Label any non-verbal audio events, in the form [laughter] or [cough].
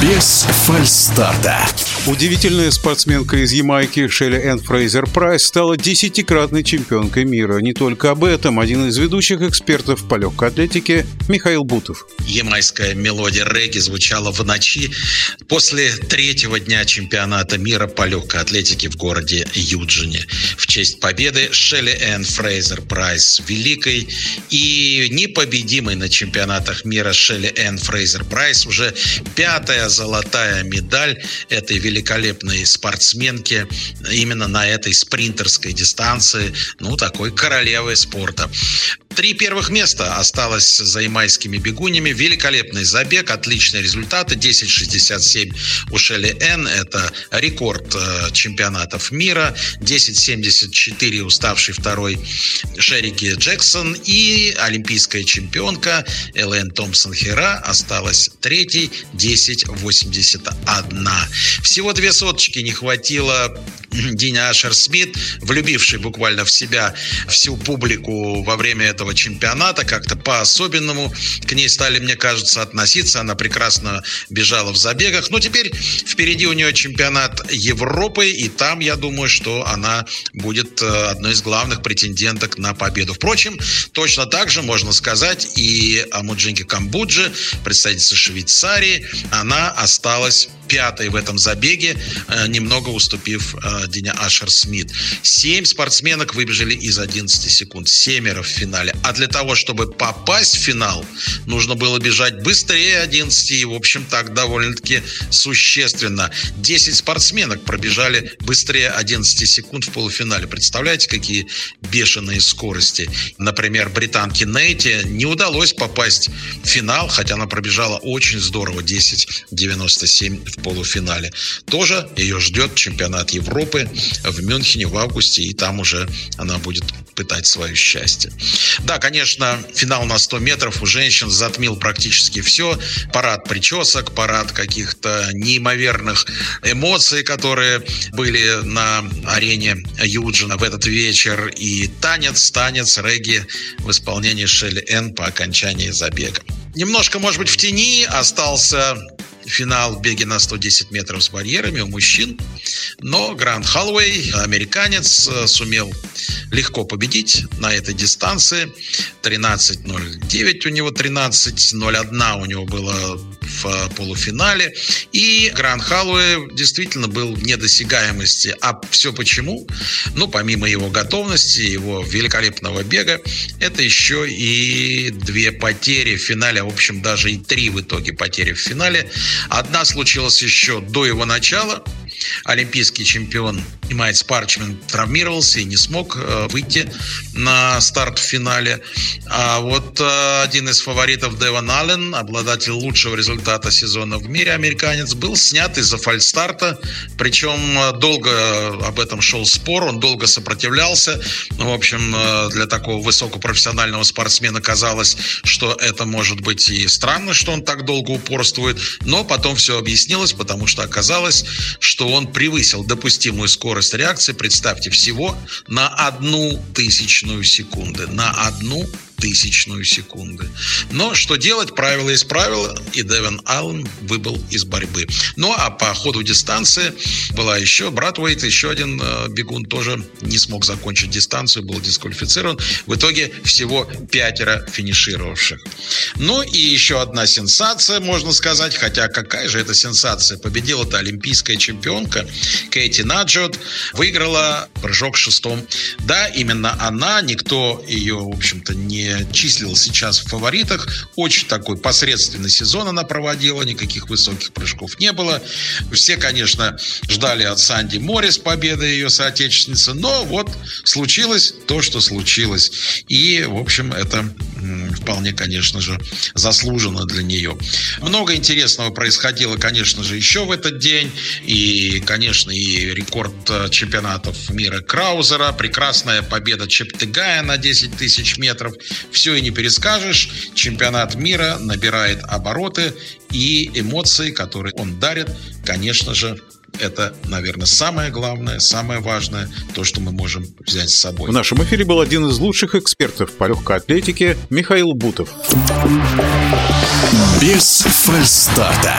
Без фальстарта. Удивительная спортсменка из Ямайки Шелли Энн Фрейзер Прайс стала десятикратной чемпионкой мира. Не только об этом. Один из ведущих экспертов по легкой атлетике Михаил Бутов. Ямайская мелодия регги звучала в ночи после третьего дня чемпионата мира по легкой атлетике в городе Юджине. В честь победы Шелли Энн Фрейзер Прайс великой и непобедимой на чемпионатах мира Шелли Энн Фрейзер Прайс уже пятая золотая медаль этой великолепной спортсменки именно на этой спринтерской дистанции, ну, такой королевы спорта. Три первых места осталось за ямайскими бегунями. Великолепный забег, отличные результаты. 10.67 у Шелли Н. Это рекорд э, чемпионатов мира. 10.74 уставший второй Шерики Джексон. И олимпийская чемпионка Элен Томпсон Хера осталась третьей. 10.81. Всего две соточки не хватило [clears throat] Диня Ашер Смит, влюбивший буквально в себя всю публику во время этого чемпионата, как-то по-особенному к ней стали, мне кажется, относиться. Она прекрасно бежала в забегах. Но теперь впереди у нее чемпионат Европы, и там, я думаю, что она будет э, одной из главных претенденток на победу. Впрочем, точно так же можно сказать и о Муджинке Камбудже, представительнице Швейцарии. Она осталась пятой в этом забеге, э, немного уступив э, Диня Ашер Смит. Семь спортсменок выбежали из 11 секунд, семеро в финале. А для того, чтобы попасть в финал, нужно было бежать быстрее 11, и, в общем, так довольно-таки существенно. 10 спортсменок пробежали быстрее 11 секунд в полуфинале. Представляете, какие бешеные скорости? Например, британке Нейти не удалось попасть в финал, хотя она пробежала очень здорово, 10.97 в полуфинале. Тоже ее ждет чемпионат Европы в Мюнхене в августе, и там уже она будет пытать свое счастье. Да, конечно, финал на 100 метров у женщин затмил практически все. Парад причесок, парад каких-то неимоверных эмоций, которые были на арене Юджина в этот вечер. И танец, танец, регги в исполнении Шелли Н по окончании забега. Немножко, может быть, в тени остался финал в беге на 110 метров с барьерами у мужчин. Но Грант Халвей, американец, э, сумел легко победить на этой дистанции. 13.09 у него, 13.01 у него было в полуфинале. И Гран Халлоуэ действительно был в недосягаемости. А все почему? Ну, помимо его готовности, его великолепного бега, это еще и две потери в финале, а, в общем, даже и три в итоге потери в финале. Одна случилась еще до его начала. Олимпийский чемпион Имайц Парчмен травмировался и не смог э, выйти на старт в финале. А вот э, один из фаворитов Деван Аллен, обладатель лучшего результата сезона в мире, американец, был снят из-за фальстарта. Причем э, долго об этом шел спор, он долго сопротивлялся. Ну, в общем, для такого высокопрофессионального спортсмена казалось, что это может быть и странно, что он так долго упорствует. Но потом все объяснилось, потому что оказалось, что он превысил допустимую скорость реакции, представьте, всего на одну тысячную секунды. На одну тысячную секунды. Но что делать? Правило есть правило, и Девин Аллен выбыл из борьбы. Ну, а по ходу дистанции была еще Брат Уэйт, еще один э, бегун тоже не смог закончить дистанцию, был дисквалифицирован. В итоге всего пятеро финишировавших. Ну и еще одна сенсация, можно сказать, хотя какая же это сенсация? Победила-то олимпийская чемпионка Кейти Наджот, выиграла прыжок шестом. Да, именно она, никто ее, в общем-то, не числил сейчас в фаворитах. Очень такой посредственный сезон она проводила, никаких высоких прыжков не было. Все, конечно, ждали от Санди Моррис победы ее соотечественницы, но вот случилось то, что случилось. И, в общем, это вполне, конечно же, заслуженно для нее. Много интересного происходило, конечно же, еще в этот день. И, конечно, и рекорд э, чемпионатов мира Краузера, прекрасная победа Чептыгая на 10 тысяч метров. Все и не перескажешь. Чемпионат мира набирает обороты и эмоции, которые он дарит, конечно же, Это, наверное, самое главное, самое важное, то, что мы можем взять с собой. В нашем эфире был один из лучших экспертов по легкой атлетике Михаил Бутов. Без фальстарта.